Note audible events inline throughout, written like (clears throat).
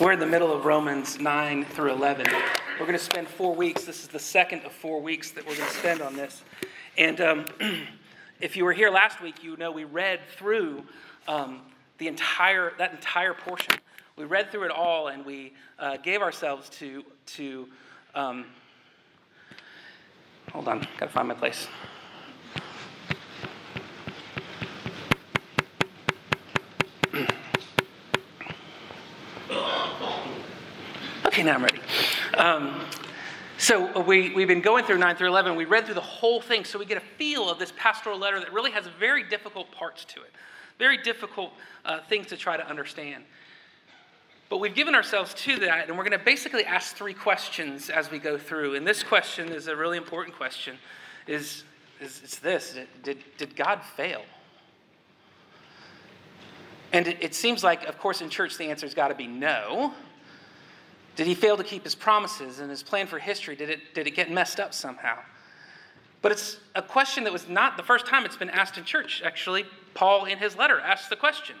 We're in the middle of Romans 9 through 11. We're going to spend four weeks. This is the second of four weeks that we're going to spend on this. And um, (clears throat) if you were here last week, you know we read through um, the entire that entire portion. We read through it all, and we uh, gave ourselves to to. Um, hold on, gotta find my place. I'm ready. Um, so uh, we, we've been going through 9 through 11. We read through the whole thing so we get a feel of this pastoral letter that really has very difficult parts to it, very difficult uh, things to try to understand. But we've given ourselves to that, and we're going to basically ask three questions as we go through. And this question is a really important question. Is, is it's this did, did God fail? And it, it seems like, of course, in church the answer has got to be no. Did he fail to keep his promises and his plan for history? Did it, did it get messed up somehow? But it's a question that was not the first time it's been asked in church. Actually, Paul, in his letter, asks the question,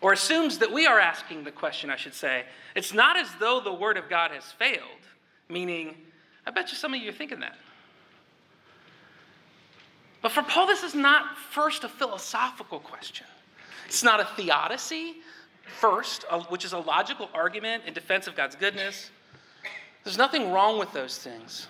or assumes that we are asking the question, I should say. It's not as though the word of God has failed, meaning, I bet you some of you are thinking that. But for Paul, this is not first a philosophical question. It's not a theodicy first, which is a logical argument in defense of God's goodness. There's nothing wrong with those things.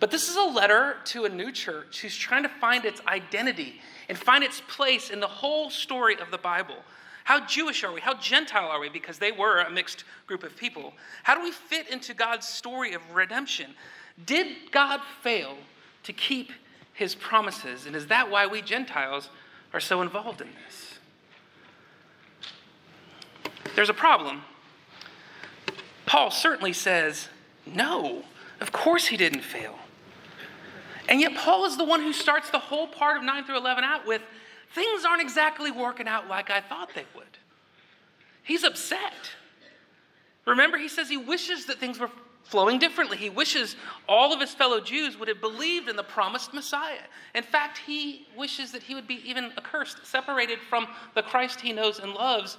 But this is a letter to a new church who's trying to find its identity and find its place in the whole story of the Bible. How Jewish are we? How Gentile are we? Because they were a mixed group of people. How do we fit into God's story of redemption? Did God fail to keep his promises? And is that why we Gentiles are so involved in this? There's a problem. Paul certainly says, no, of course he didn't fail. And yet, Paul is the one who starts the whole part of 9 through 11 out with things aren't exactly working out like I thought they would. He's upset. Remember, he says he wishes that things were flowing differently. He wishes all of his fellow Jews would have believed in the promised Messiah. In fact, he wishes that he would be even accursed, separated from the Christ he knows and loves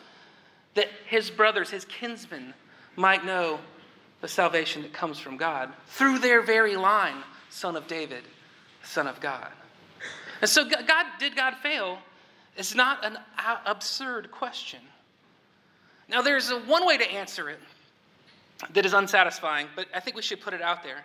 that his brothers, his kinsmen, might know the salvation that comes from God through their very line, son of David, son of God. And so, God, did God fail? It's not an absurd question. Now, there's a, one way to answer it that is unsatisfying, but I think we should put it out there.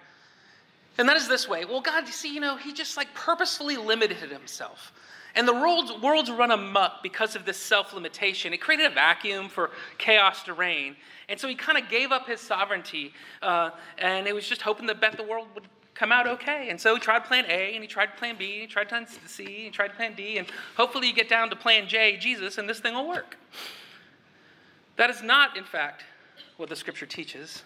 And that is this way. Well, God, you see, you know, he just like purposefully limited himself. And the world's, world's run amok because of this self limitation. It created a vacuum for chaos to reign. And so he kind of gave up his sovereignty, uh, and it was just hoping that bet the world would come out okay. And so he tried plan A, and he tried plan B, and he tried plan C, and he tried plan D, and hopefully you get down to plan J, Jesus, and this thing will work. That is not, in fact, what the scripture teaches.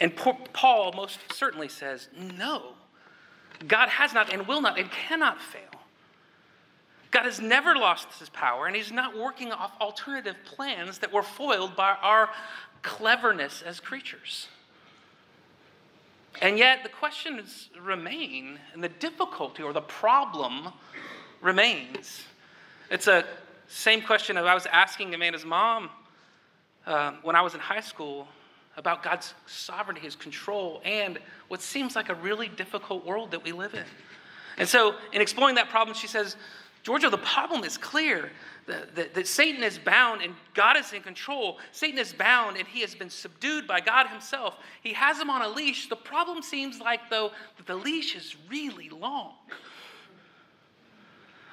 And Paul most certainly says, no, God has not and will not and cannot fail. God has never lost his power, and he's not working off alternative plans that were foiled by our cleverness as creatures. And yet, the questions remain, and the difficulty or the problem remains. It's a same question that I was asking Amanda's mom uh, when I was in high school about God's sovereignty, His control, and what seems like a really difficult world that we live in. And so, in exploring that problem, she says, Georgia, the problem is clear that, that, that, Satan is bound and God is in control. Satan is bound and he has been subdued by God himself. He has him on a leash. The problem seems like, though, that the leash is really long.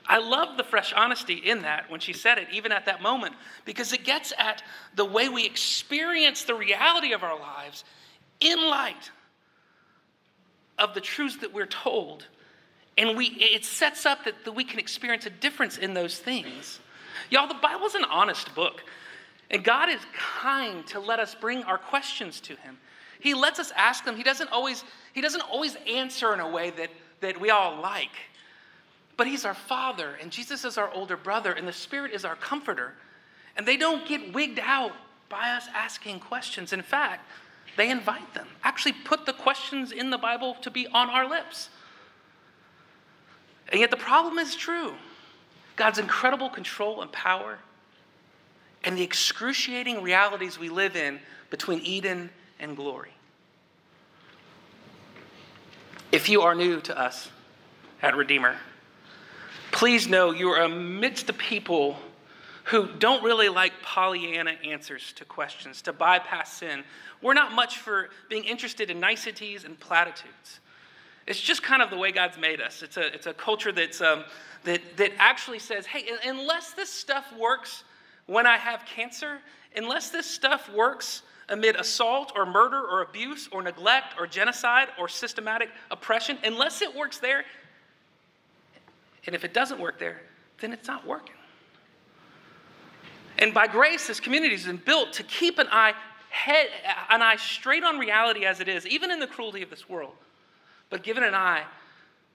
I love the fresh honesty in that when she said it, even at that moment, because it gets at the way we experience the reality of our lives in light of the truths that we're told and we, it sets up that, that we can experience a difference in those things. Y'all, the Bible's an honest book. And God is kind to let us bring our questions to Him. He lets us ask them. He doesn't always, he doesn't always answer in a way that, that we all like. But He's our Father, and Jesus is our older brother, and the Spirit is our comforter. And they don't get wigged out by us asking questions. In fact, they invite them. Actually, put the questions in the Bible to be on our lips. And yet the problem is true God's incredible control and power and the excruciating realities we live in between Eden and glory. If you are new to us at Redeemer, please know you are amidst the people who don't really like Pollyanna answers to questions, to bypass sin. We're not much for being interested in niceties and platitudes. It's just kind of the way God's made us. It's a, it's a culture that's, um, that, that actually says, hey, unless this stuff works when I have cancer, unless this stuff works amid assault or murder or abuse or neglect or genocide or systematic oppression, unless it works there, and if it doesn't work there, then it's not working. And by grace, this community has been built to keep an eye, head, an eye straight on reality as it is, even in the cruelty of this world, but given an eye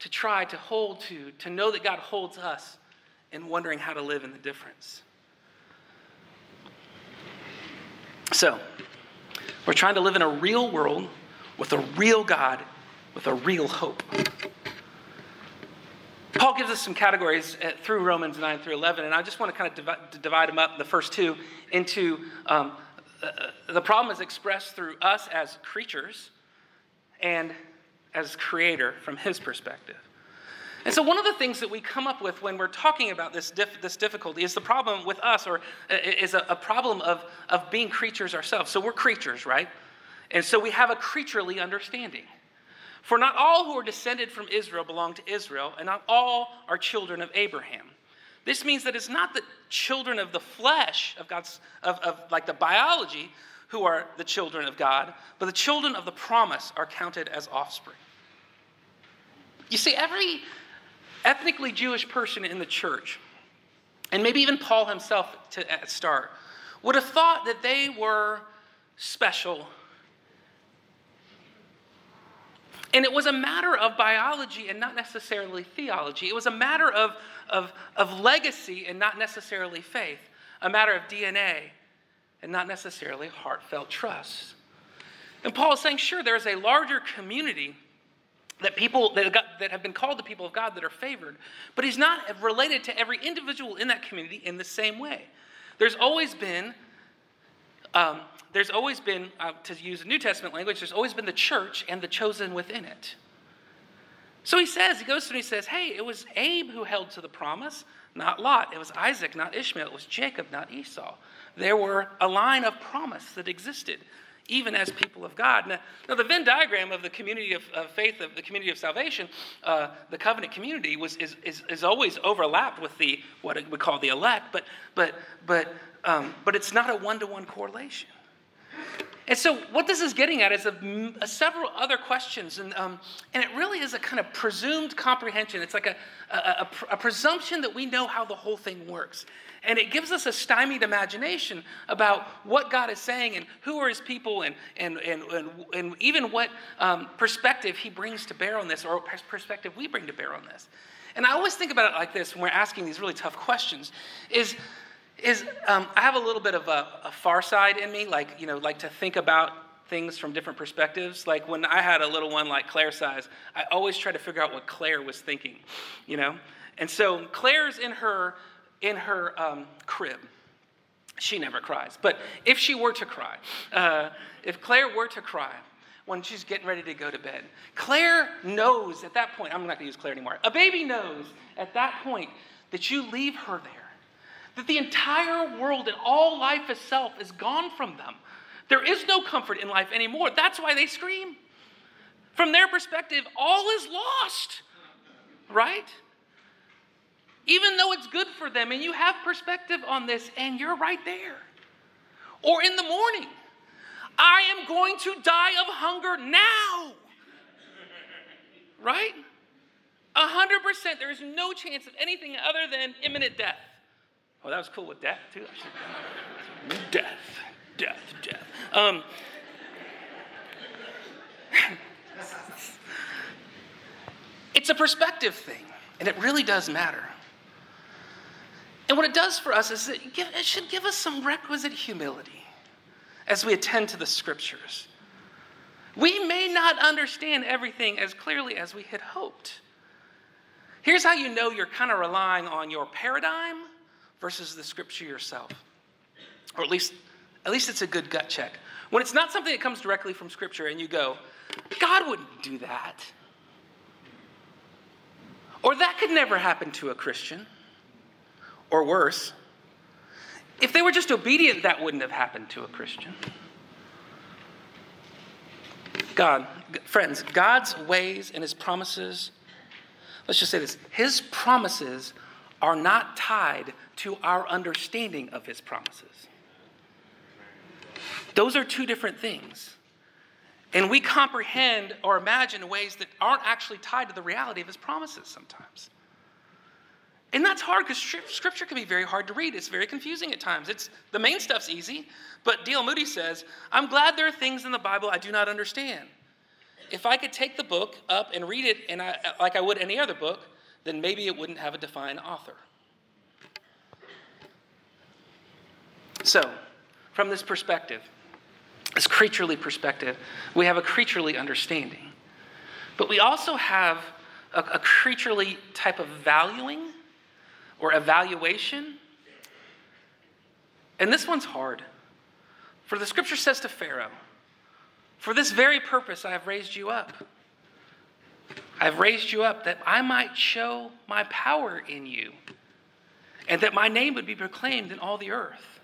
to try to hold to, to know that God holds us and wondering how to live in the difference. So, we're trying to live in a real world with a real God, with a real hope. Paul gives us some categories uh, through Romans 9 through 11, and I just want to kind of divide, divide them up, the first two, into um, uh, the problem is expressed through us as creatures and as creator from his perspective. And so, one of the things that we come up with when we're talking about this, dif- this difficulty is the problem with us, or uh, is a, a problem of, of being creatures ourselves. So, we're creatures, right? And so, we have a creaturely understanding. For not all who are descended from Israel belong to Israel, and not all are children of Abraham. This means that it's not the children of the flesh, of God's, of, of like the biology, who are the children of God, but the children of the promise are counted as offspring. You see, every ethnically Jewish person in the church, and maybe even Paul himself to, at start, would have thought that they were special And it was a matter of biology and not necessarily theology. It was a matter of, of, of legacy and not necessarily faith, a matter of DNA and not necessarily heartfelt trust. And Paul is saying, sure, there's a larger community that people that, got, that have been called the people of God that are favored, but he's not related to every individual in that community in the same way. There's always been um, there's always been, uh, to use New Testament language, there's always been the church and the chosen within it. So he says, he goes through and he says, hey, it was Abe who held to the promise, not Lot. It was Isaac, not Ishmael. It was Jacob, not Esau. There were a line of promise that existed, even as people of God. Now, now the Venn diagram of the community of, of faith, of the community of salvation, uh, the covenant community, was, is, is, is always overlapped with the what we call the elect, but, but, but, um, but it's not a one to one correlation. And so, what this is getting at is a, a several other questions, and, um, and it really is a kind of presumed comprehension. It's like a, a, a, presumption that we know how the whole thing works. And it gives us a stymied imagination about what God is saying and who are his people, and, and, and, and, and even what um, perspective he brings to bear on this, or perspective we bring to bear on this. And I always think about it like this when we're asking these really tough questions is is um, I have a little bit of a, a, far side in me, like, you know, like to think about things from different perspectives. Like when I had a little one like Claire size, I always try to figure out what Claire was thinking, you know? And so Claire's in her, in her um, crib. She never cries. But if she were to cry, uh, if Claire were to cry, when she's getting ready to go to bed. Claire knows at that point, I'm not gonna use Claire anymore. A baby knows at that point that you leave her there that the entire world and all life itself is gone from them. There is no comfort in life anymore. That's why they scream. From their perspective, all is lost, right? Even though it's good for them, and you have perspective on this, and you're right there. Or in the morning, I am going to die of hunger now. Right? A hundred percent. There is no chance of anything other than imminent death. Oh, that was cool with death, too. death, death, death. Um, (laughs) it's a perspective thing, and it really does matter. And what it does for us is it, it should give us some requisite humility as we attend to the scriptures. We may not understand everything as clearly as we had hoped. Here's how you know you're kind of relying on your paradigm versus the scripture yourself. or at least, at least it's a good gut check. When it's not something that comes directly from Scripture and you go, God wouldn't do that. Or that could never happen to a Christian. Or worse, if they were just obedient, that wouldn't have happened to a Christian. God, friends, God's ways and his promises, let's just say this his promises are not tied to our understanding of his promises. Those are two different things. And we comprehend or imagine ways that aren't actually tied to the reality of his promises sometimes. And that's hard because scripture can be very hard to read. It's very confusing at times. It's the main stuff's easy, but D.L. Moody says, "I'm glad there are things in the Bible I do not understand. If I could take the book up and read it and I, like I would any other book, then maybe it wouldn't have a defined author." So, from this perspective, this creaturely perspective, we have a creaturely understanding. But we also have a, a creaturely type of valuing or evaluation. And this one's hard. For the scripture says to Pharaoh, For this very purpose I have raised you up. I have raised you up that I might show my power in you, and that my name would be proclaimed in all the earth.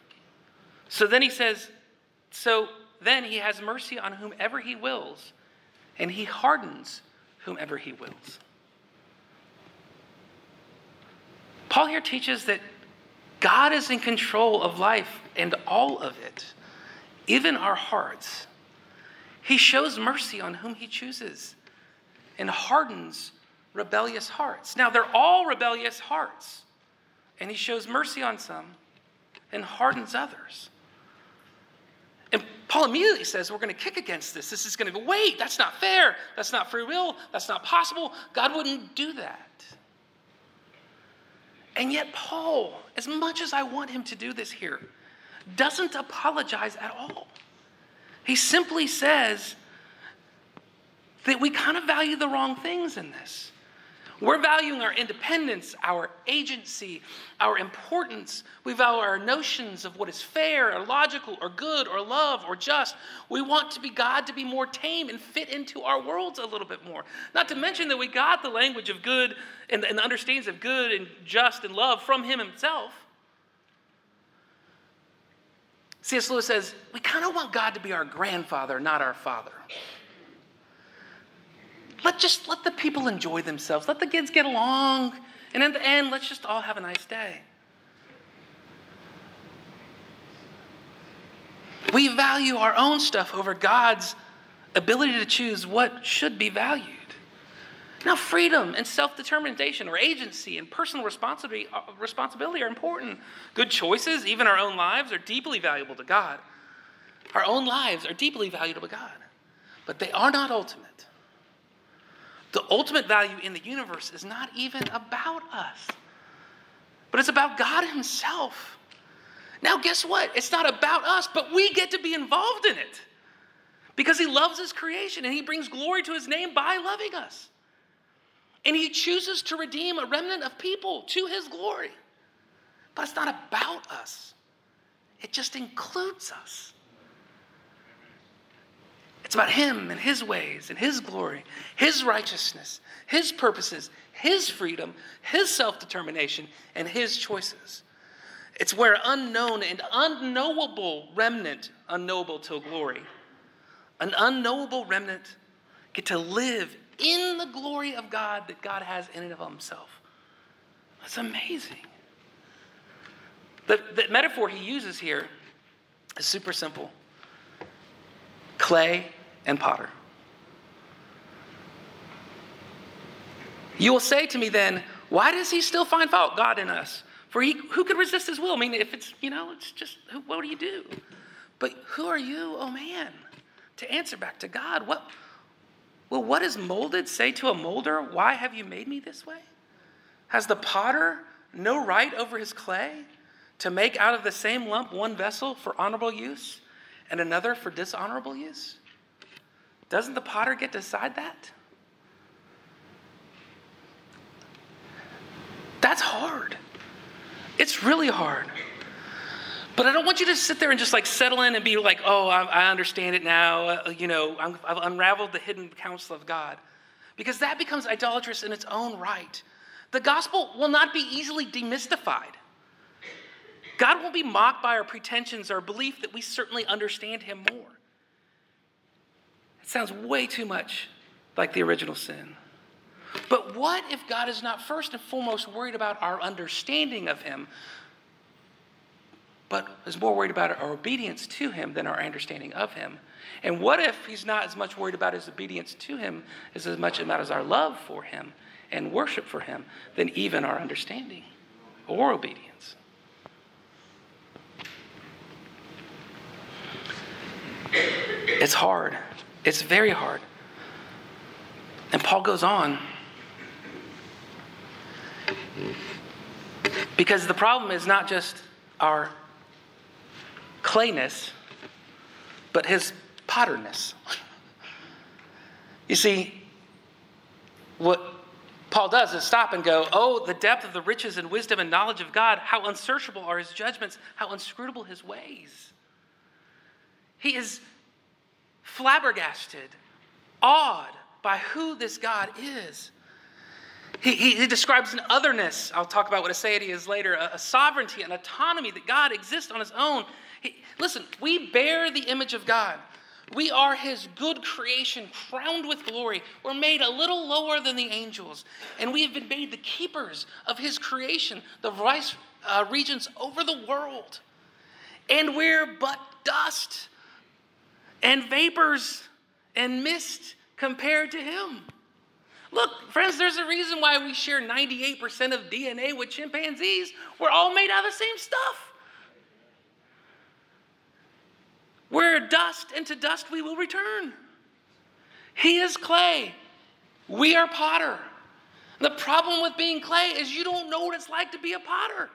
So then he says, So then he has mercy on whomever he wills, and he hardens whomever he wills. Paul here teaches that God is in control of life and all of it, even our hearts. He shows mercy on whom he chooses and hardens rebellious hearts. Now, they're all rebellious hearts, and he shows mercy on some and hardens others. And Paul immediately says, We're going to kick against this. This is going to go, wait, that's not fair. That's not free will. That's not possible. God wouldn't do that. And yet, Paul, as much as I want him to do this here, doesn't apologize at all. He simply says that we kind of value the wrong things in this. We're valuing our independence, our agency, our importance. We value our notions of what is fair or logical or good or love or just. We want to be God to be more tame and fit into our worlds a little bit more. Not to mention that we got the language of good and, and the understandings of good and just and love from Him Himself. C.S. Lewis says, we kind of want God to be our grandfather, not our father. Let just let the people enjoy themselves. Let the kids get along. And in the end, let's just all have a nice day. We value our own stuff over God's ability to choose what should be valued. Now, freedom and self determination or agency and personal responsibility, responsibility are important. Good choices, even our own lives, are deeply valuable to God. Our own lives are deeply valuable to God, but they are not ultimate. The ultimate value in the universe is not even about us, but it's about God Himself. Now, guess what? It's not about us, but we get to be involved in it because He loves His creation and He brings glory to His name by loving us. And He chooses to redeem a remnant of people to His glory. But it's not about us, it just includes us. It's about Him and His ways and His glory, His righteousness, His purposes, His freedom, His self determination, and His choices. It's where unknown and unknowable remnant, unknowable till glory, an unknowable remnant get to live in the glory of God that God has in and of Himself. That's amazing. The, the metaphor he uses here is super simple clay and potter. You will say to me then, why does he still find fault, God, in us? For he, who could resist his will? I mean, if it's, you know, it's just, what do you do? But who are you, oh man, to answer back to God? What, well, what is molded say to a molder, why have you made me this way? Has the potter no right over his clay to make out of the same lump one vessel for honorable use and another for dishonorable use? Doesn't the potter get to decide that? That's hard. It's really hard. But I don't want you to sit there and just like settle in and be like, oh, I, I understand it now. Uh, you know, i I've unraveled the hidden counsel of God. Because that becomes idolatrous in its own right. The gospel will not be easily demystified. God won't be mocked by our pretensions or belief that we certainly understand Him more. Sounds way too much like the original sin. But what if God is not first and foremost worried about our understanding of Him, but is more worried about our obedience to Him than our understanding of Him? And what if He's not as much worried about His obedience to Him as as much about as our love for Him and worship for Him than even our understanding or obedience? It's hard. It's very hard. And Paul goes on. Because the problem is not just our clayness, but his potterness. You see, what Paul does is stop and go, Oh, the depth of the riches and wisdom and knowledge of God, how unsearchable are his judgments, how inscrutable his ways. He is flabbergasted, awed by who this God is. He, he, he, describes an otherness. I'll talk about what aseity is later a, a sovereignty, an autonomy that God exists on his own. He, listen, we bear the image of God. We are his good creation, crowned with glory. We're made a little lower than the angels, and we have been made the keepers of his creation, the vice uh, regents over the world. And we're but dust and vapors and mist compared to him. Look, friends, there's a reason why we share 98% of DNA with chimpanzees. We're all made out of the same stuff. We're dust, and to dust we will return. He is clay. We are potter. The problem with being clay is you don't know what it's like to be a potter,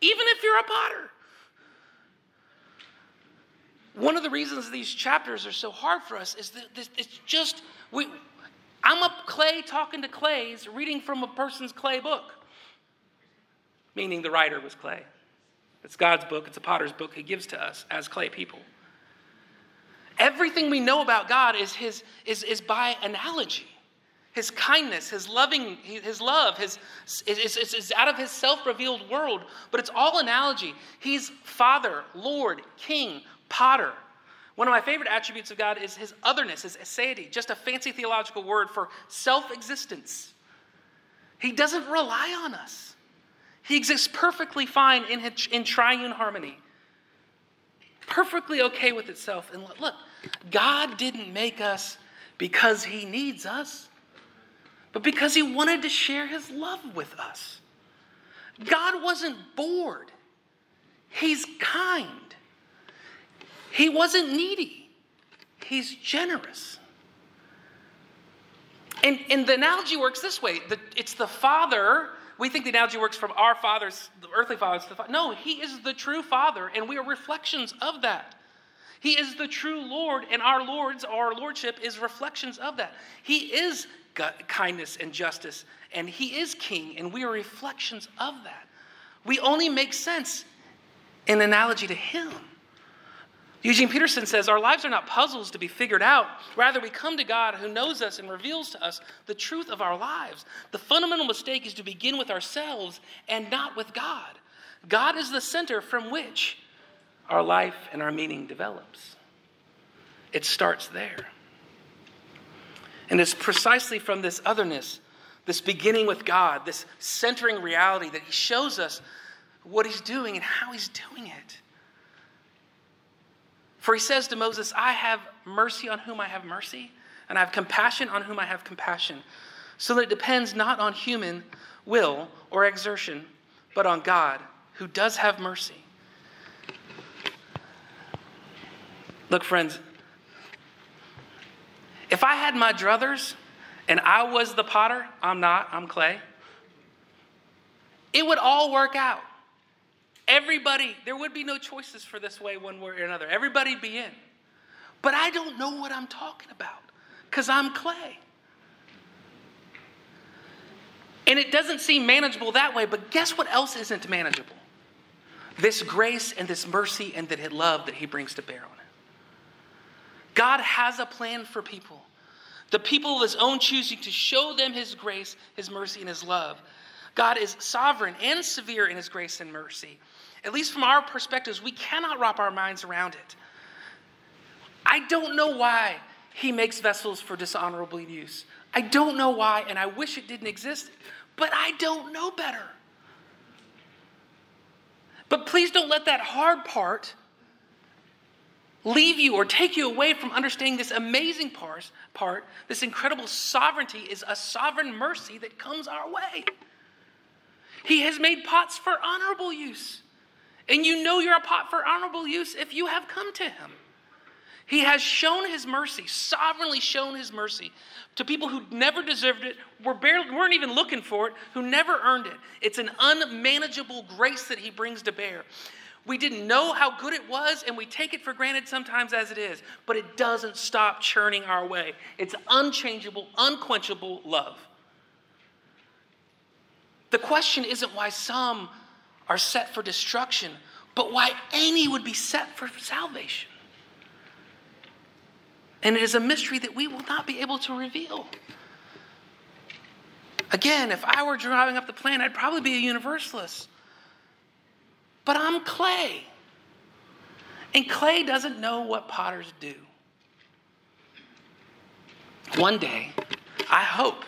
even if you're a potter. One of the reasons these chapters are so hard for us is that it's just, we, I'm a clay talking to clays, reading from a person's clay book, meaning the writer was clay. It's God's book, it's a potter's book he gives to us as clay people. Everything we know about God is, his, is, is by analogy. His kindness, his loving, his love, his, it's, it's, it's out of his self revealed world, but it's all analogy. He's Father, Lord, King, potter. One of my favorite attributes of God is his otherness, his aseity, just a fancy theological word for self existence. He doesn't rely on us, he exists perfectly fine in, his, in triune harmony, perfectly okay with itself. And look, God didn't make us because he needs us, but because he wanted to share his love with us. God wasn't bored, he's kind. He wasn't needy, he's generous. And, and the analogy works this way the, it's the Father. We think the analogy works from our fathers, the earthly fathers. To the, no, He is the true Father, and we are reflections of that. He is the true Lord, and our Lord's, our Lordship is reflections of that. He is kindness and justice, and He is King, and we are reflections of that. We only make sense in analogy to Him. Eugene Peterson says, Our lives are not puzzles to be figured out. Rather, we come to God who knows us and reveals to us the truth of our lives. The fundamental mistake is to begin with ourselves and not with God. God is the center from which our life and our meaning develops. It starts there. And it's precisely from this otherness, this beginning with God, this centering reality that He shows us what He's doing and how He's doing it. For he says to Moses, I have mercy on whom I have mercy, and I have compassion on whom I have compassion. So that it depends not on human will or exertion, but on God, who does have mercy. Look, friends, if I had my druthers and I was the potter, I'm not, I'm clay, it would all work out. Everybody, there would be no choices for this way, one way or another. Everybody'd be in. But I don't know what I'm talking about because I'm clay. And it doesn't seem manageable that way, but guess what else isn't manageable? this grace and this mercy and that love that he brings to bear on it. God has a plan for people, the people of his own choosing to show them his grace, his mercy, and his love. God is sovereign and severe in his grace and mercy. At least from our perspectives, we cannot wrap our minds around it. I don't know why he makes vessels for dishonorable use. I don't know why, and I wish it didn't exist, but I don't know better. But please don't let that hard part leave you or take you away from understanding this amazing part, part. This incredible sovereignty is a sovereign mercy that comes our way. He has made pots for honorable use. And you know you're a pot for honorable use if you have come to him. He has shown his mercy, sovereignly shown his mercy to people who never deserved it, were barely, weren't even looking for it, who never earned it. It's an unmanageable grace that he brings to bear. We didn't know how good it was, and we take it for granted sometimes as it is, but it doesn't stop churning our way. It's unchangeable, unquenchable love. The question isn't why some are set for destruction, but why any would be set for salvation. And it is a mystery that we will not be able to reveal. Again, if I were drawing up the plan, I'd probably be a universalist. But I'm clay. And clay doesn't know what potters do. One day, I hope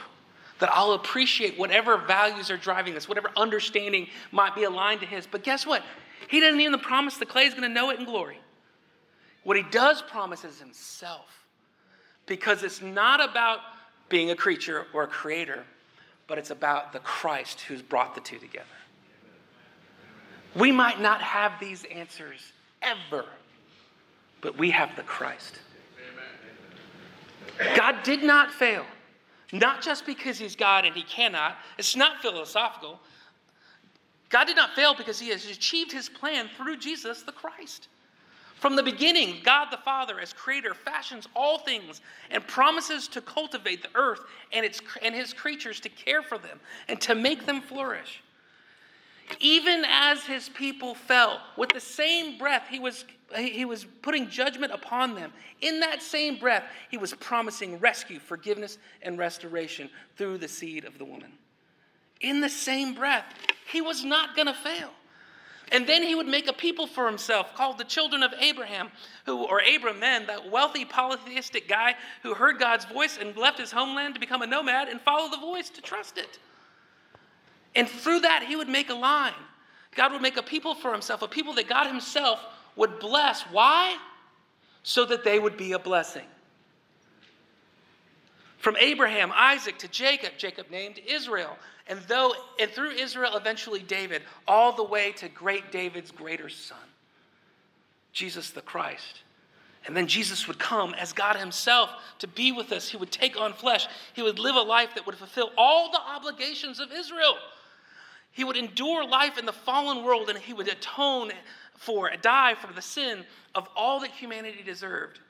that I'll appreciate whatever values are driving us, whatever understanding might be aligned to His. But guess what? He doesn't even promise the clay is going to know it in glory. What He does promise is Himself. Because it's not about being a creature or a creator, but it's about the Christ who's brought the two together. We might not have these answers ever, but we have the Christ. God did not fail. Not just because he's God and he cannot. It's not philosophical. God did not fail because he has achieved his plan through Jesus the Christ. From the beginning, God the Father, as creator, fashions all things and promises to cultivate the earth and, its, and his creatures to care for them and to make them flourish. Even as his people fell, with the same breath, he was, he was putting judgment upon them. In that same breath, he was promising rescue, forgiveness, and restoration through the seed of the woman. In the same breath, he was not going to fail. And then he would make a people for himself called the children of Abraham, who, or Abram then, that wealthy polytheistic guy who heard God's voice and left his homeland to become a nomad and follow the voice to trust it. And through that, he would make a line. God would make a people for himself, a people that God himself would bless. Why? So that they would be a blessing. From Abraham, Isaac to Jacob, Jacob named Israel. And though and through Israel eventually David, all the way to great David's greater son, Jesus the Christ. And then Jesus would come as God Himself to be with us. He would take on flesh. He would live a life that would fulfill all the obligations of Israel. He would endure life in the fallen world and he would atone for, die for the sin of all that humanity deserved.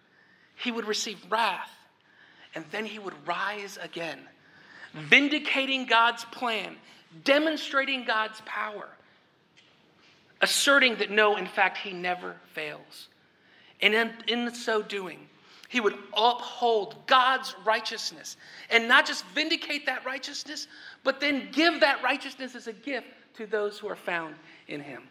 He would receive wrath and then he would rise again, vindicating God's plan, demonstrating God's power, asserting that no, in fact, he never fails. And in, in so doing, he would uphold God's righteousness and not just vindicate that righteousness, but then give that righteousness as a gift to those who are found in him.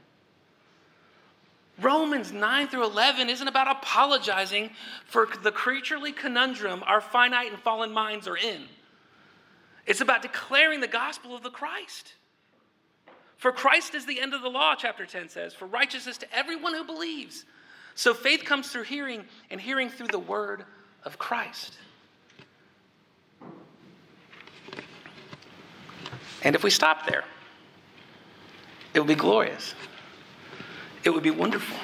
Romans 9 through 11 isn't about apologizing for the creaturely conundrum our finite and fallen minds are in. It's about declaring the gospel of the Christ. For Christ is the end of the law, chapter 10 says, for righteousness to everyone who believes. So faith comes through hearing, and hearing through the word of Christ. And if we stop there, it would be glorious. It would be wonderful.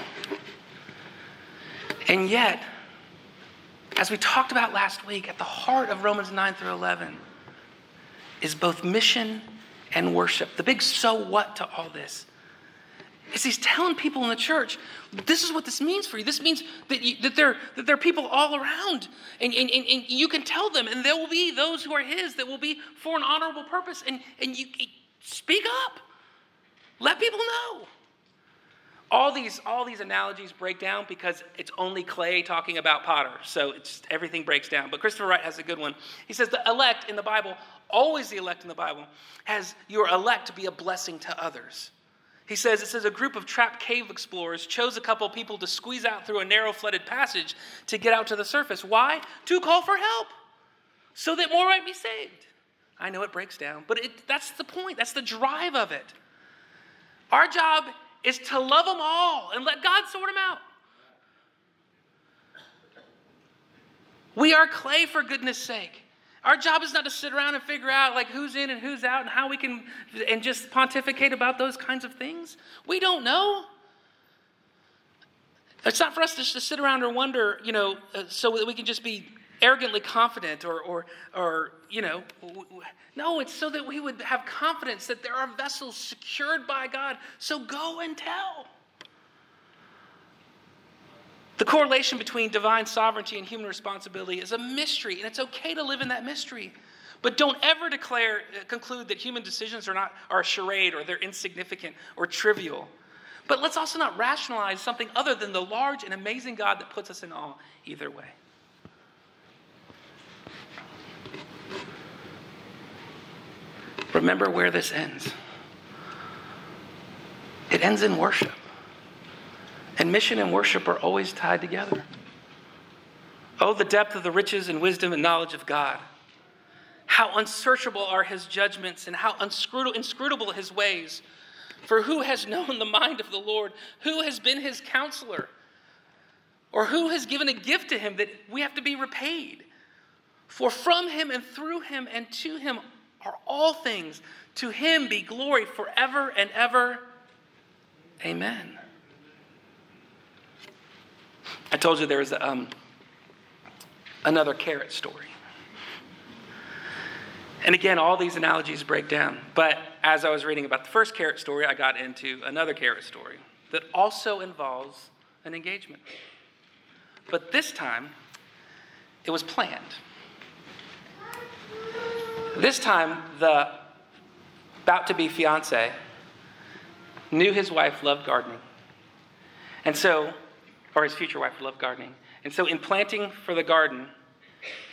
And yet, as we talked about last week, at the heart of Romans 9 through 11 is both mission and worship. The big so what to all this is he's telling people in the church, this is what this means for you. This means that, you, that, there, that there are people all around, and, and, and, and, you can tell them, and there will be those who are his that will be for an honorable purpose, and, and you speak up. Let people know. all these all these analogies break down because it's only clay talking about potter so it's everything breaks down but christopher wright has a good one he says the elect in the bible always the elect in the bible has your elect to be a blessing to others he says it says a group of trapped cave explorers chose a couple people to squeeze out through a narrow flooded passage to get out to the surface. Why? To call for help so that more might be saved. I know it breaks down but it, that's the point. That's the drive of it. Our job is to love them all and let God sort them out. We are clay for goodness sake. Our job is not to sit around and figure out like who's in and who's out and how we can and just pontificate about those kinds of things. We don't know. It's not for us to just sit around or wonder, you know, uh, so that we can just be arrogantly confident or, or, or you know, no, it's so that we would have confidence that there are vessels secured by God. So go and tell. The correlation between divine sovereignty and human responsibility is a mystery, and it's okay to live in that mystery. But don't ever declare, uh, conclude that human decisions are not are a charade or they're insignificant or trivial. But let's also not rationalize something other than the large and amazing God that puts us in awe either way. Remember where this ends. It ends in worship. And mission and worship are always tied together. Oh, the depth of the riches and wisdom and knowledge of God. How unsearchable are his judgments and how inscrutable his ways. For who has known the mind of the Lord? Who has been his counselor? Or who has given a gift to him that we have to be repaid? For from him and through him and to him are all things. To him be glory forever and ever. Amen. I told you there was um, another carrot story. And again, all these analogies break down. But as I was reading about the first carrot story, I got into another carrot story that also involves an engagement. But this time, it was planned. This time, the about to be fiance knew his wife loved gardening. And so, or his future wife loved gardening. And so, in planting for the garden,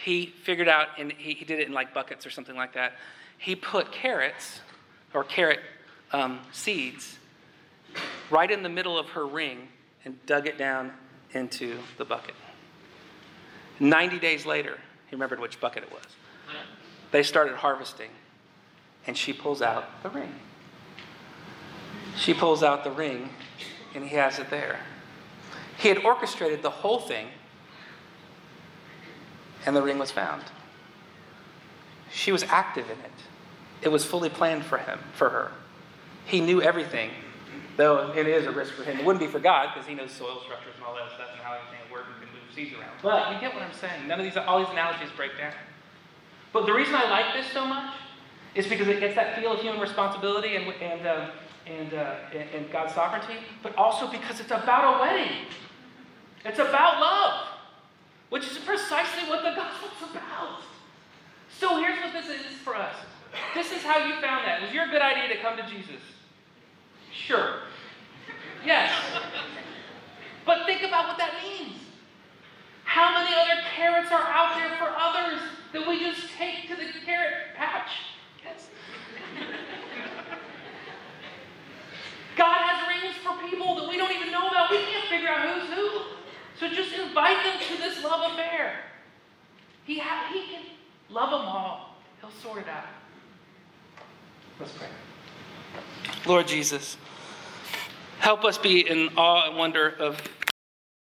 he figured out, and he, he did it in like buckets or something like that. He put carrots or carrot um, seeds right in the middle of her ring and dug it down into the bucket. 90 days later, he remembered which bucket it was. They started harvesting, and she pulls out the ring. She pulls out the ring, and he has it there. He had orchestrated the whole thing, and the ring was found. She was active in it. It was fully planned for him, for her. He knew everything, though it is a risk for him. It wouldn't be for God because he knows soil structures and all that stuff and how everything works and can move seeds around. But you get what I'm saying. None of these, all these analogies break down. But the reason I like this so much is because it gets that feel of human responsibility and, and, uh, and, uh, and God's sovereignty, but also because it's about a wedding. It's about love, which is precisely what the gospel's about. So here's what this is for us. This is how you found that. Was your good idea to come to Jesus? Sure. Yes. But think about what that means. How many other carrots are out there for others that we just take to the carrot patch? Yes. God has rings for people that we don't even know about. We can't figure out who's who. So just invite them to this love affair. He, ha- he can love them all. He'll sort it out. Let's pray. Lord Jesus, help us be in awe and wonder of